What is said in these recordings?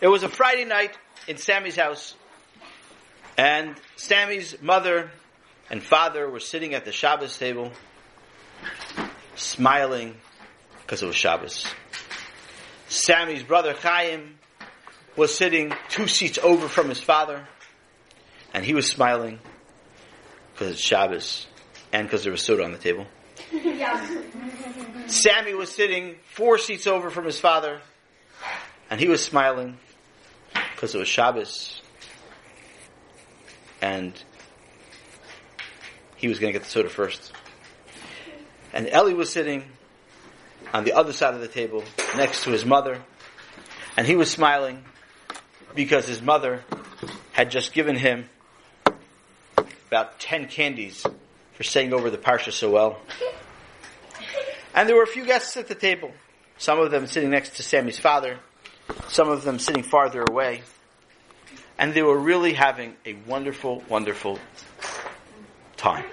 It was a Friday night in Sammy's house, and Sammy's mother and father were sitting at the Shabbos table, smiling because it was Shabbos. Sammy's brother Chaim was sitting two seats over from his father, and he was smiling because it's Shabbos and because there was soda on the table. Sammy was sitting four seats over from his father, and he was smiling because it was Shabbos, and he was going to get the soda first. And Ellie was sitting on the other side of the table next to his mother, and he was smiling because his mother had just given him about 10 candies for saying over the Parsha so well. And there were a few guests at the table. Some of them sitting next to Sammy's father, some of them sitting farther away. And they were really having a wonderful, wonderful time.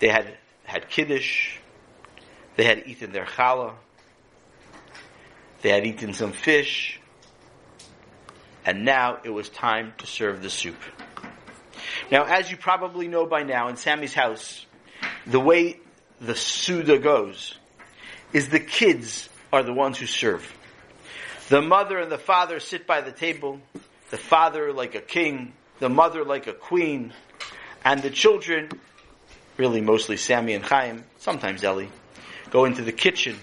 They had had Kiddush, they had eaten their challah, they had eaten some fish, and now it was time to serve the soup. Now, as you probably know by now, in Sammy's house, the way the Suda goes is the kids are the ones who serve. The mother and the father sit by the table, the father like a king, the mother like a queen, and the children, really mostly Sammy and Chaim, sometimes Ellie, go into the kitchen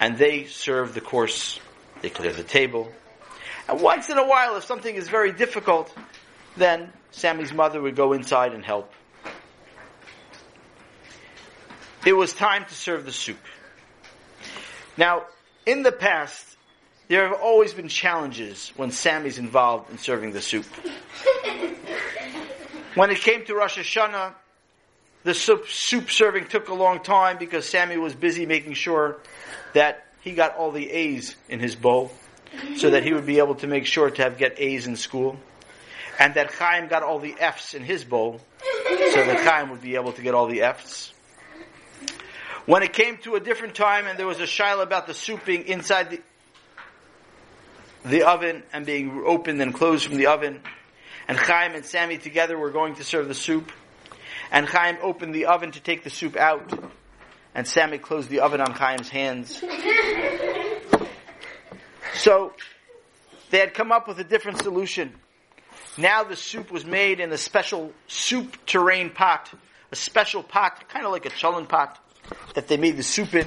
and they serve the course. They clear the table. And once in a while, if something is very difficult, then Sammy's mother would go inside and help. It was time to serve the soup. Now, in the past, there have always been challenges when Sammy's involved in serving the soup. when it came to Rosh Hashanah, the soup, soup serving took a long time because Sammy was busy making sure that he got all the A's in his bowl so that he would be able to make sure to have get A's in school. And that Chaim got all the F's in his bowl so that Chaim would be able to get all the F's. When it came to a different time and there was a shaila about the soup being inside the, the oven and being opened and closed from the oven, and Chaim and Sammy together were going to serve the soup, and Chaim opened the oven to take the soup out, and Sammy closed the oven on Chaim's hands. So, they had come up with a different solution. Now the soup was made in a special soup tureen pot, a special pot, kind of like a cholent pot, that they made the soup in.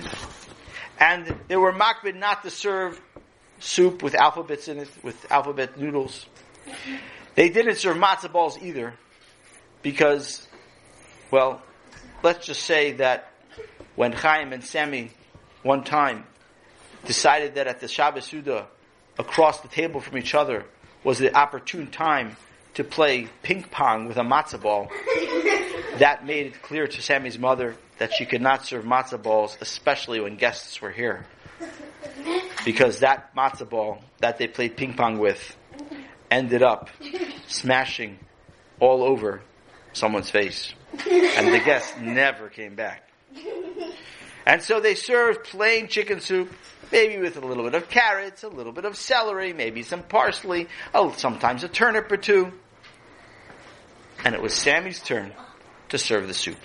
And they were makpid not to serve soup with alphabets in it, with alphabet noodles. They didn't serve matzah balls either, because, well, let's just say that when Chaim and Sammy one time decided that at the Shabbos Suda, across the table from each other, was the opportune time to play ping pong with a matzah ball. that made it clear to Sammy's mother that she could not serve matzah balls, especially when guests were here. Because that matzah ball that they played ping pong with ended up smashing all over someone's face. And the guests never came back. And so they served plain chicken soup, maybe with a little bit of carrots, a little bit of celery, maybe some parsley, oh, sometimes a turnip or two. And it was Sammy's turn to serve the soup.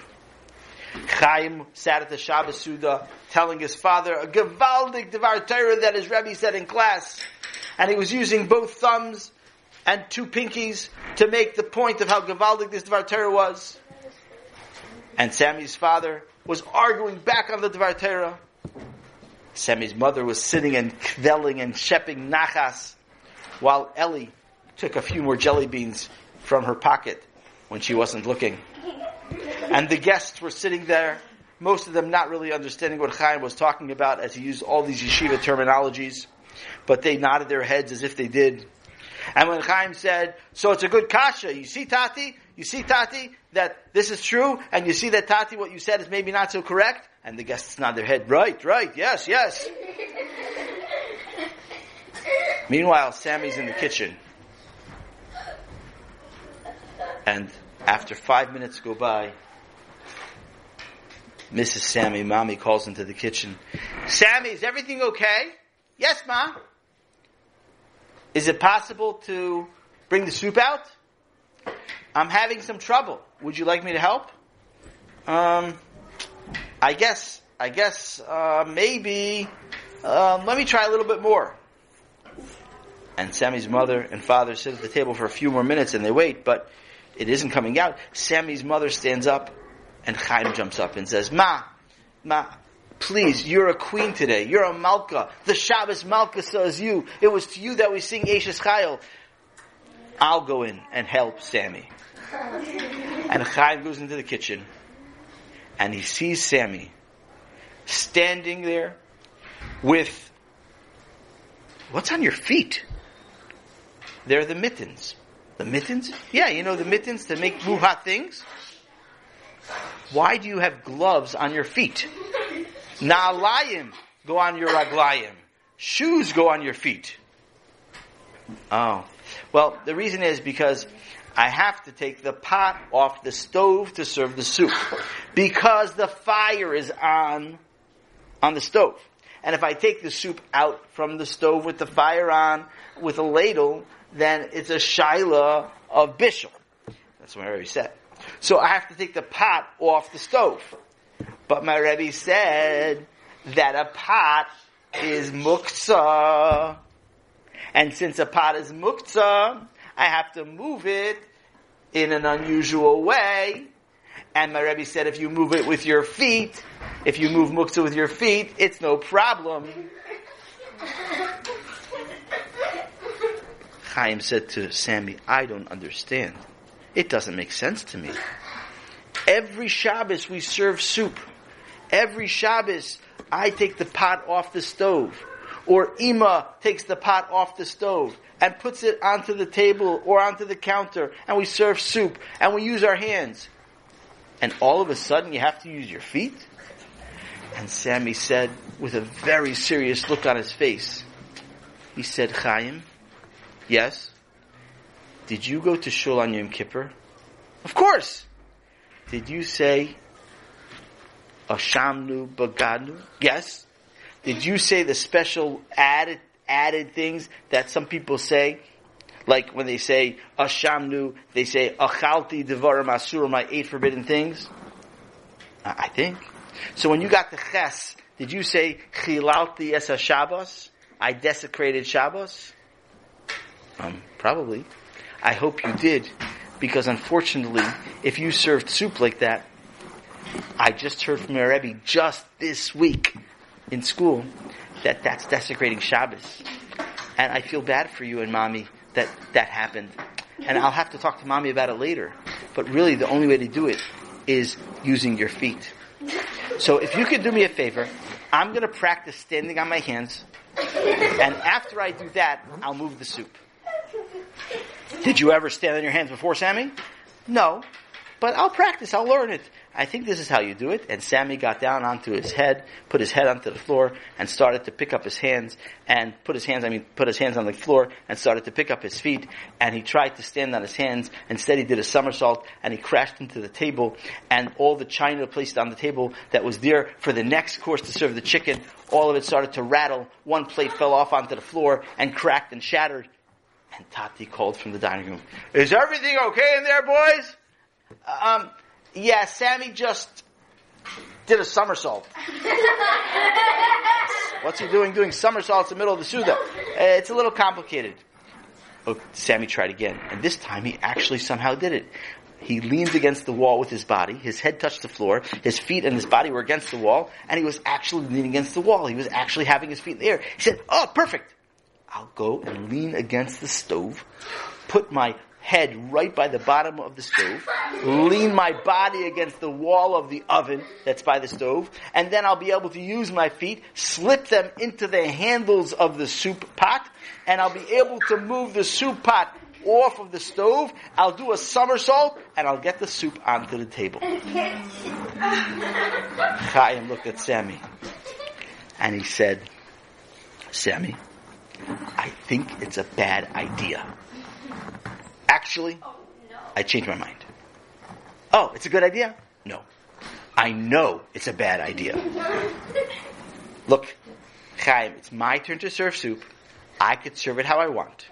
Chaim sat at the Shabbos Suda telling his father a gewaldig devar Torah that his Rebbe said in class. And he was using both thumbs and two pinkies to make the point of how gewaldig this devar Torah was. And Sammy's father was arguing back on the devar Torah. Sammy's mother was sitting and kvelling and shepping nachas while Ellie took a few more jelly beans from her pocket when she wasn't looking. And the guests were sitting there, most of them not really understanding what Chaim was talking about as he used all these yeshiva terminologies, but they nodded their heads as if they did. And when Chaim said, so it's a good kasha, you see Tati, you see Tati, that this is true, and you see that Tati, what you said is maybe not so correct, and the guests nod their head, right, right, yes, yes. Meanwhile, Sammy's in the kitchen. And after five minutes go by, Mrs. Sammy, mommy calls into the kitchen. Sammy, is everything okay? Yes, ma. is it possible to bring the soup out? I'm having some trouble. Would you like me to help? Um, I guess, I guess, uh, maybe, um, let me try a little bit more. And Sammy's mother and father sit at the table for a few more minutes and they wait, but it isn't coming out. Sammy's mother stands up and Chaim jumps up and says, Ma, Ma, please, you're a queen today. You're a Malka. The Shabbos Malka says you. It was to you that we sing Eishes Chayil. I'll go in and help Sammy. And Chaim goes into the kitchen and he sees Sammy standing there with what's on your feet? They're the mittens. The mittens? Yeah, you know the mittens to make hot things? Why do you have gloves on your feet? Na'alayim go on your raglayim. Shoes go on your feet. Oh. Well, the reason is because I have to take the pot off the stove to serve the soup. Because the fire is on, on the stove. And if I take the soup out from the stove with the fire on, with a ladle, then it's a shaila of bishul. That's what I already said. So I have to take the pot off the stove. But my Rebbe said that a pot is muktzah. And since a pot is muktzah, I have to move it in an unusual way. And my Rebbe said if you move it with your feet, if you move muktzah with your feet, it's no problem. Chaim said to Sammy, I don't understand. It doesn't make sense to me. Every Shabbos we serve soup. Every Shabbos I take the pot off the stove. Or Ima takes the pot off the stove and puts it onto the table or onto the counter and we serve soup and we use our hands. And all of a sudden you have to use your feet? And Sammy said with a very serious look on his face, he said, Chaim, Yes. Did you go to Shul on Yom Kippur? Of course. Did you say Ashamnu Bagadnu? Yes. Did you say the special added added things that some people say? Like when they say Ashamnu, they say Achalti Devarim Asurim, I ate forbidden things? I think. So when you got the Ches, did you say Chilalti Es Shabbos? I desecrated Shabbos? Um, probably. I hope you did, because unfortunately, if you served soup like that, I just heard from your Rebbe just this week in school that that's desecrating Shabbos. And I feel bad for you and mommy that that happened. And I'll have to talk to mommy about it later. But really, the only way to do it is using your feet. So if you could do me a favor, I'm going to practice standing on my hands. And after I do that, I'll move the soup. Did you ever stand on your hands before, Sammy? No. But I'll practice. I'll learn it. I think this is how you do it. And Sammy got down onto his head, put his head onto the floor, and started to pick up his hands, and put his hands, I mean, put his hands on the floor, and started to pick up his feet, and he tried to stand on his hands, instead he did a somersault, and he crashed into the table, and all the china placed on the table that was there for the next course to serve the chicken, all of it started to rattle, one plate fell off onto the floor, and cracked and shattered, and Tati called from the dining room, Is everything okay in there, boys? Um, yeah, Sammy just did a somersault. What's he doing? Doing somersaults in the middle of the Suda. Uh, it's a little complicated. Oh, Sammy tried again, and this time he actually somehow did it. He leaned against the wall with his body, his head touched the floor, his feet and his body were against the wall, and he was actually leaning against the wall. He was actually having his feet in the air. He said, oh, perfect. I'll go and lean against the stove, put my head right by the bottom of the stove, lean my body against the wall of the oven that's by the stove, and then I'll be able to use my feet, slip them into the handles of the soup pot, and I'll be able to move the soup pot off of the stove, I'll do a somersault, and I'll get the soup onto the table. Chaim looked at Sammy, and he said, Sammy, I think it's a bad idea. Actually, oh, I changed my mind. Oh, it's a good idea? No. I know it's a bad idea. Look, Chaim, it's my turn to serve soup. I could serve it how I want.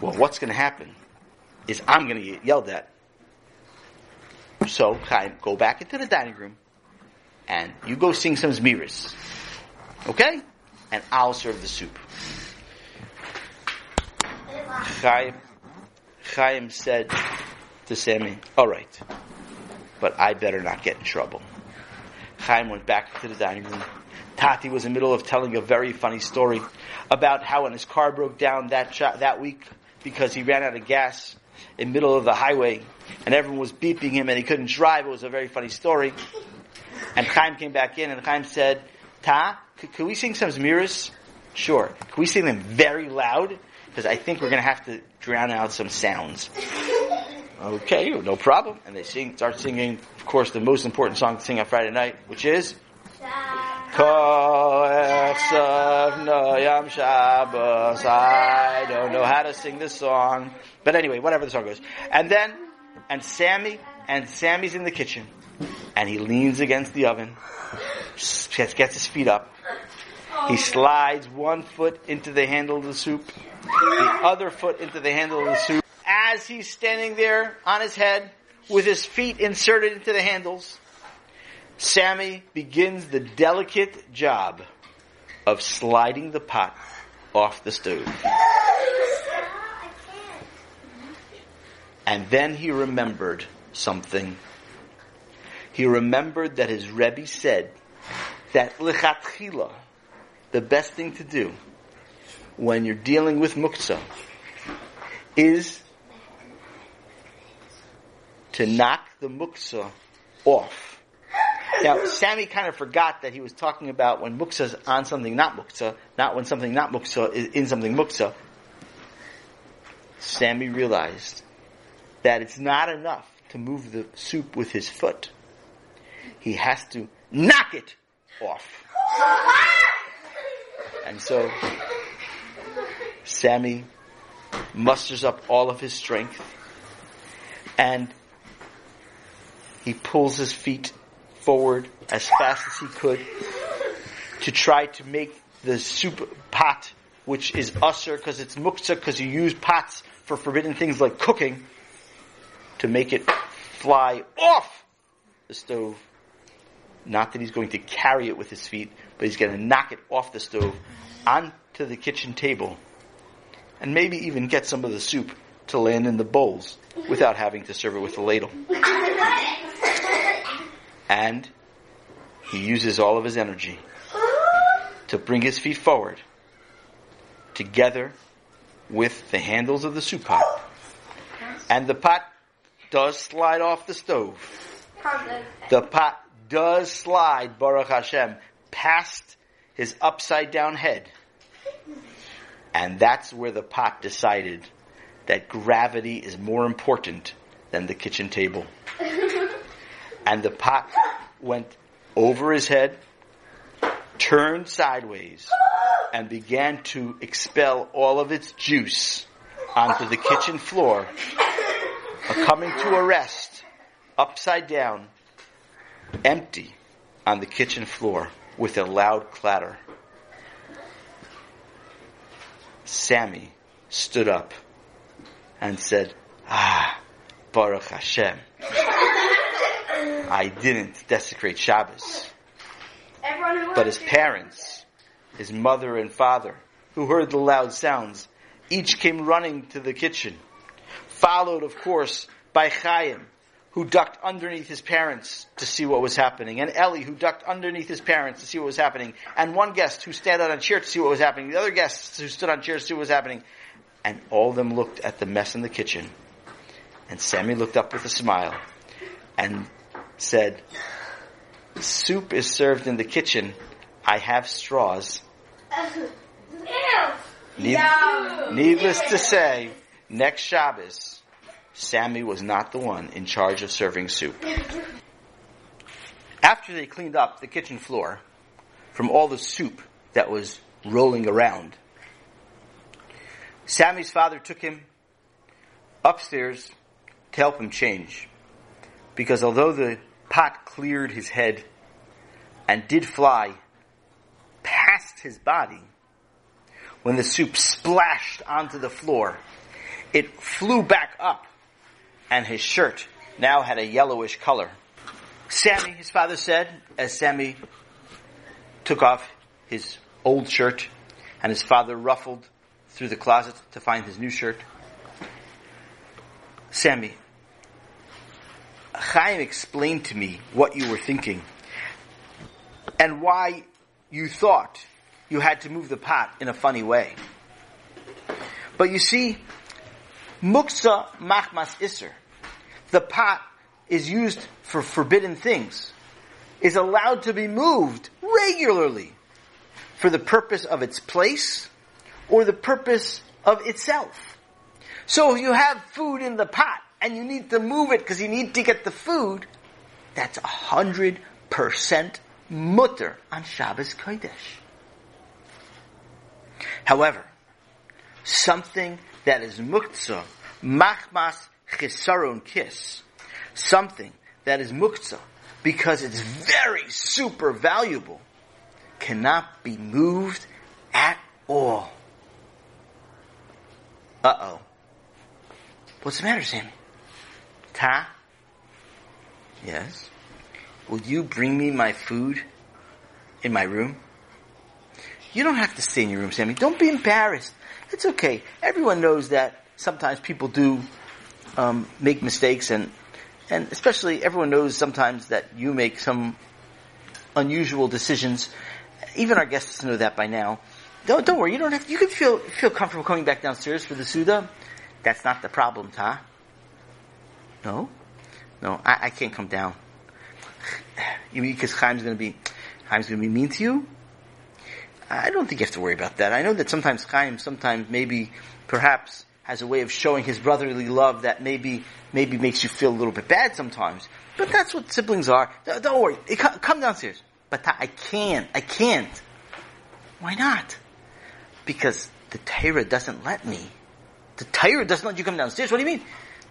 Well, what's going to happen is I'm going to get yelled at. So, Chaim, go back into the dining room and you go sing some Zmiris. Okay? And I'll serve the soup. Chaim, Chaim said to Sammy, alright, but I better not get in trouble. Chaim went back to the dining room. Tati was in the middle of telling a very funny story about how when his car broke down that that week because he ran out of gas in the middle of the highway and everyone was beeping him and he couldn't drive. It was a very funny story. And Chaim came back in and Chaim said, Ta, can we sing some Zmiris? Sure. Can we sing them very loud? Because I think we're going to have to drown out some sounds. Okay, no problem. And they sing, start singing, of course, the most important song to sing on Friday night, which is. I don't know how to sing this song. But anyway, whatever the song goes. And then, and Sammy, and Sammy's in the kitchen. And he leans against the oven, gets his feet up. He slides one foot into the handle of the soup, the other foot into the handle of the soup. As he's standing there on his head, with his feet inserted into the handles, Sammy begins the delicate job of sliding the pot off the stove. And then he remembered something. He remembered that his Rebbe said that lichatchila, the best thing to do when you're dealing with muktzah, is to knock the muktzah off now, Sammy kind of forgot that he was talking about when muksa's on something not muksa, not when something not muksa is in something muksa. Sammy realized that it's not enough to move the soup with his foot. He has to knock it off. And so, Sammy musters up all of his strength and he pulls his feet forward as fast as he could to try to make the soup pot, which is usher because it's muktzah because you use pots for forbidden things like cooking, to make it fly off the stove. Not that he's going to carry it with his feet, but he's going to knock it off the stove onto the kitchen table and maybe even get some of the soup to land in the bowls without having to serve it with a ladle. And he uses all of his energy to bring his feet forward together with the handles of the soup pot. And the pot does slide off the stove. The pot does slide, Baruch Hashem, past his upside down head. And that's where the pot decided that gravity is more important than the kitchen table and the pot went over his head, turned sideways, and began to expel all of its juice onto the kitchen floor, coming to a rest upside down, empty on the kitchen floor with a loud clatter. Sammy stood up and said, Ah, Baruch Hashem. I didn't desecrate Shabbos. But his parents, his mother and father, who heard the loud sounds, each came running to the kitchen, followed, of course, by Chaim, who ducked underneath his parents to see what was happening, and Ellie, who ducked underneath his parents to see what was happening, and one guest who stood out on a chair to see what was happening, the other guests who stood on chairs to see what was happening, and all of them looked at the mess in the kitchen. And Sammy looked up with a smile, and said, soup is served in the kitchen. I have straws. Need, needless to say, next Shabbos, Sammy was not the one in charge of serving soup. After they cleaned up the kitchen floor from all the soup that was rolling around, Sammy's father took him upstairs to help him change. Because although the pot cleared his head and did fly past his body, when the soup splashed onto the floor, it flew back up and his shirt now had a yellowish color. Sammy, his father said, as Sammy took off his old shirt and his father ruffled through the closet to find his new shirt. Sammy, Chaim explained to me what you were thinking and why you thought you had to move the pot in a funny way. But you see, muksa machmas iser, the pot is used for forbidden things, is allowed to be moved regularly for the purpose of its place or the purpose of itself. So if you have food in the pot and you need to move it because you need to get the food, that's a hundred percent mutter on Shabbos Kodesh. However, something that is muktzah, machmas chisaron kiss, something that is muktzah because it's very super valuable, cannot be moved at all. Uh oh. What's the matter, Sammy? Ta? Yes. Will you bring me my food in my room? You don't have to stay in your room, Sammy. Don't be embarrassed. It's okay. Everyone knows that sometimes people do um, make mistakes, and and especially everyone knows sometimes that you make some unusual decisions. Even our guests know that by now. Don't don't worry. You don't have. You can feel feel comfortable coming back downstairs for the suda. That's not the problem, Ta. No, no, I, I can't come down. You mean because Chaim's going to be Chaim's going to be mean to you? I don't think you have to worry about that. I know that sometimes Chaim, sometimes maybe, perhaps, has a way of showing his brotherly love that maybe, maybe makes you feel a little bit bad sometimes. But that's what siblings are. Don't worry. Come downstairs. But I can't. I can't. Why not? Because the Torah doesn't let me. The Torah doesn't let you come downstairs. What do you mean?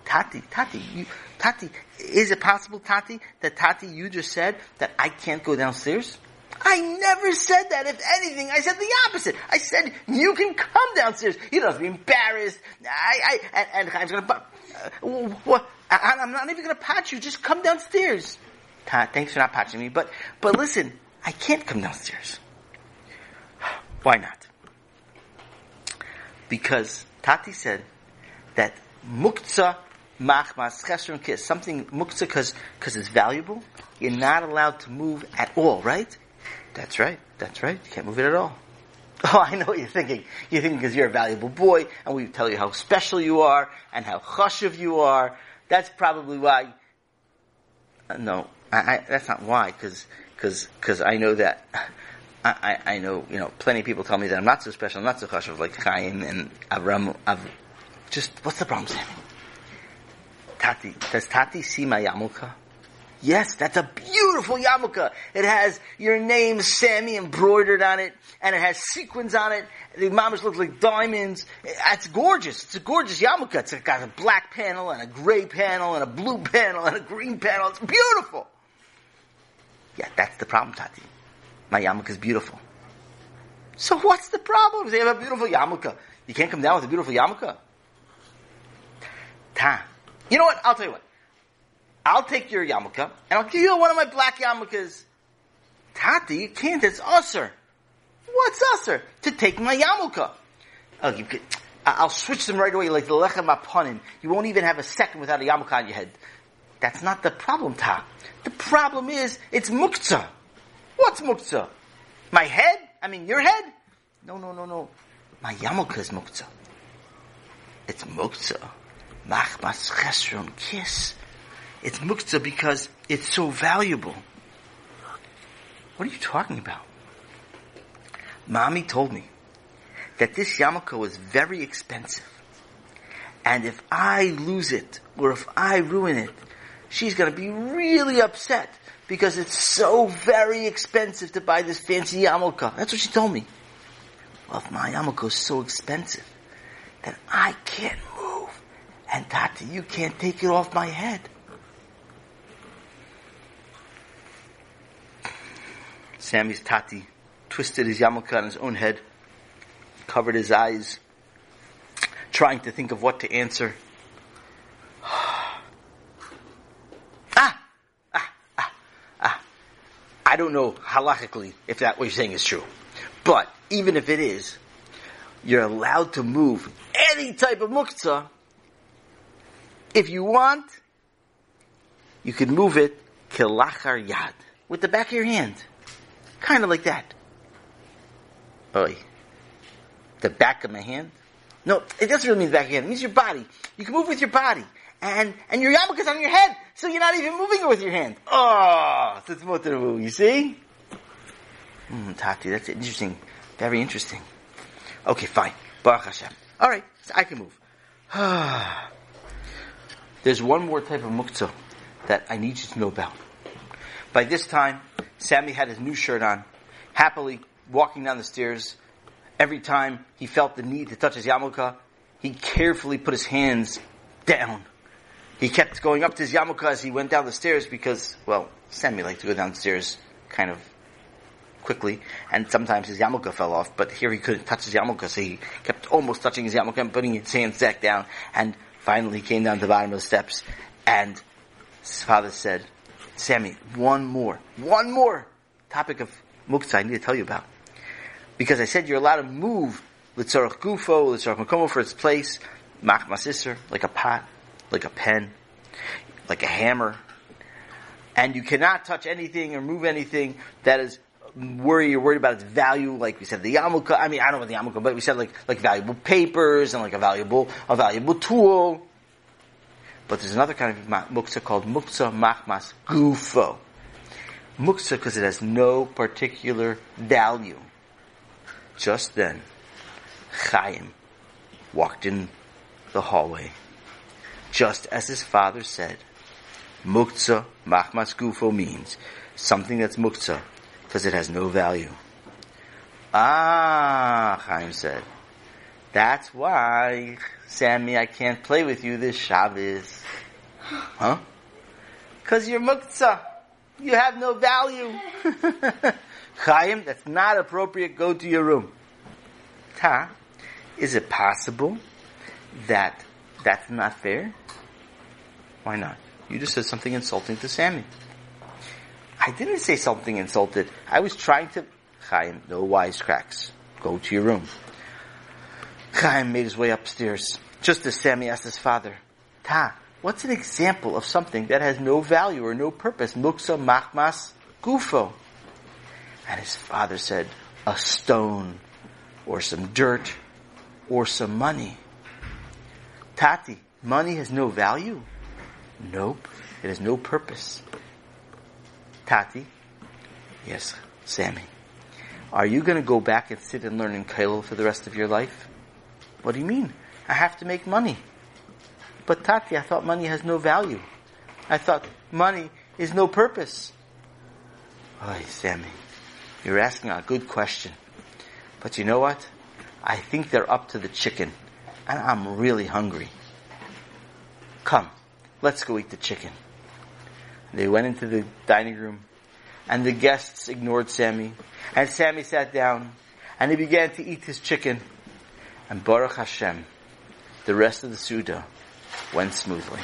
Tati, Tati, you, Tati, is it possible, Tati, that Tati, you just said that I can't go downstairs? I never said that. If anything, I said the opposite. I said you can come downstairs. You don't have to be embarrassed. I, I, and, and Chaim's gonna, uh, what? I, I'm not even gonna patch you. Just come downstairs. Ta, thanks for not patching me. But, but listen, I can't come downstairs. Why not? Because Tati said that muktzah machmas chesron kiss, something muktzah because because it's valuable. You're not allowed to move at all, right? That's right. That's right. You can't move it at all. Oh, I know what you're thinking. You're thinking because you're a valuable boy, and we tell you how special you are and how chashuv you are. That's probably why. Uh, no, I, I, that's not why. Because because because I know that. I, I, know, you know, plenty of people tell me that I'm not so special, I'm not so chashuv like Chaim and Avram. Av, just, what's the problem, Sammy? Tati, does Tati see my yarmulke? Yes, that's a beautiful yarmulke. It has your name, Sammy, embroidered on it, and it has sequins on it. The mamish looks like diamonds. It's gorgeous. It's a gorgeous yarmulke. It's got a black panel, and a gray panel, and a blue panel, and a green panel. It's beautiful. Yeah, that's the problem, Tati. My yarmulke is beautiful. So what's the problem? They have a beautiful yarmulke. You can't come down with a beautiful yarmulke. Ta. You know what? I'll tell you what. I'll take your yarmulke, and I'll give you one of my black yarmulkes. Tati, you can't. It's usser. What's usser? To take my yarmulke. Oh, you could, I'll switch them right away like the lechem aponim. You won't even have a second without a yarmulke on your head. That's not the problem, Ta. The problem is, it's muktzah. What's muktzah? My head? I mean, your head? No, no, no, no. My yarmulke is muktzah. It's muktzah. Machmas chesron kiss. It's muktzah because it's so valuable. What are you talking about? Mommy told me that this yarmulke was very expensive. And if I lose it, or if I ruin it, she's gonna be really upset because it's so very expensive to buy this fancy yarmulke. That's what she told me. Well, if my yarmulke is so expensive, then I can't move. And Tati, you can't take it off my head. Sammy's Tati twisted his yarmulke on his own head, covered his eyes, trying to think of what to answer. ah, ah, ah, ah. I don't know halachically if that what you're saying is true. But even if it is, you're allowed to move any type of muktzah. If you want, you can move it kilachar yad with the back of your hand, kind of like that. Oi, the back of my hand. No, it doesn't really mean the back of your hand. It means your body. You can move with your body. And, and your yarmulke is on your head, so you're not even moving it with your hand. Oh, that's move. You see? Mm, Tati, that's interesting. Very interesting. Okay, fine. Baruch Hashem. Alright, so I can move. There's one more type of muktzah that I need you to know about. By this time, Sammy had his new shirt on, happily walking down the stairs. Every time he felt the need to touch his yarmulke, he carefully put his hands down. He kept going up to his yarmulke as he went down the stairs because, well, Sammy liked to go downstairs kind of quickly, and sometimes his yarmulke fell off, but here he couldn't touch his yarmulke, so he kept almost touching his yarmulke and putting his hands back down, and finally he came down to the bottom of the steps, and his father said, Sammy, one more, one more topic of muktzah I need to tell you about. Because I said you're allowed to move litzarach gufo, litzarach makomo for its place, machmas iser, like a pot, like a pen, like a hammer, and you cannot touch anything or move anything that is worry you're worried about its value, like we said the yarmulke. I mean, I don't know the yarmulke, but we said like like valuable papers and like a valuable a valuable tool. But there's another kind of muktzah called muktzah machmas gufo. Muktzah because it has no particular value. Just then, Chaim walked in the hallway, just as his father said. Muktzah machmas gufo means something that's muktzah because it has no value. Ah, Chaim said. That's why, Sammy, I can't play with you this Shabbos. Huh? Because you're muktzah. You have no value. Chaim, that's not appropriate. Go to your room. Ta, is it possible that that's not fair? Why not? You just said something insulting to Sammy. I didn't say something insulted. I was trying to. Chaim, no wisecracks. Go to your room. Chaim made his way upstairs, just as Sammy asked his father, Ta, what's an example of something that has no value or no purpose? Muksa machmas gufo. And his father said, a stone, or some dirt, or some money. Tati, money has no value? Nope. It has no purpose. Tati? Yes, Sammy. Are you going to go back and sit and learn in Kollel for the rest of your life? What do you mean? I have to make money. But Tati, I thought money has no value. I thought money is no purpose. Oy, Sammy, you're asking a good question. But you know what? I think they're up to the chicken. And I'm really hungry. Come, let's go eat the chicken. They went into the dining room, and the guests ignored Sammy. And Sammy sat down, and he began to eat his chicken. And Baruch Hashem, the rest of the Suda went smoothly.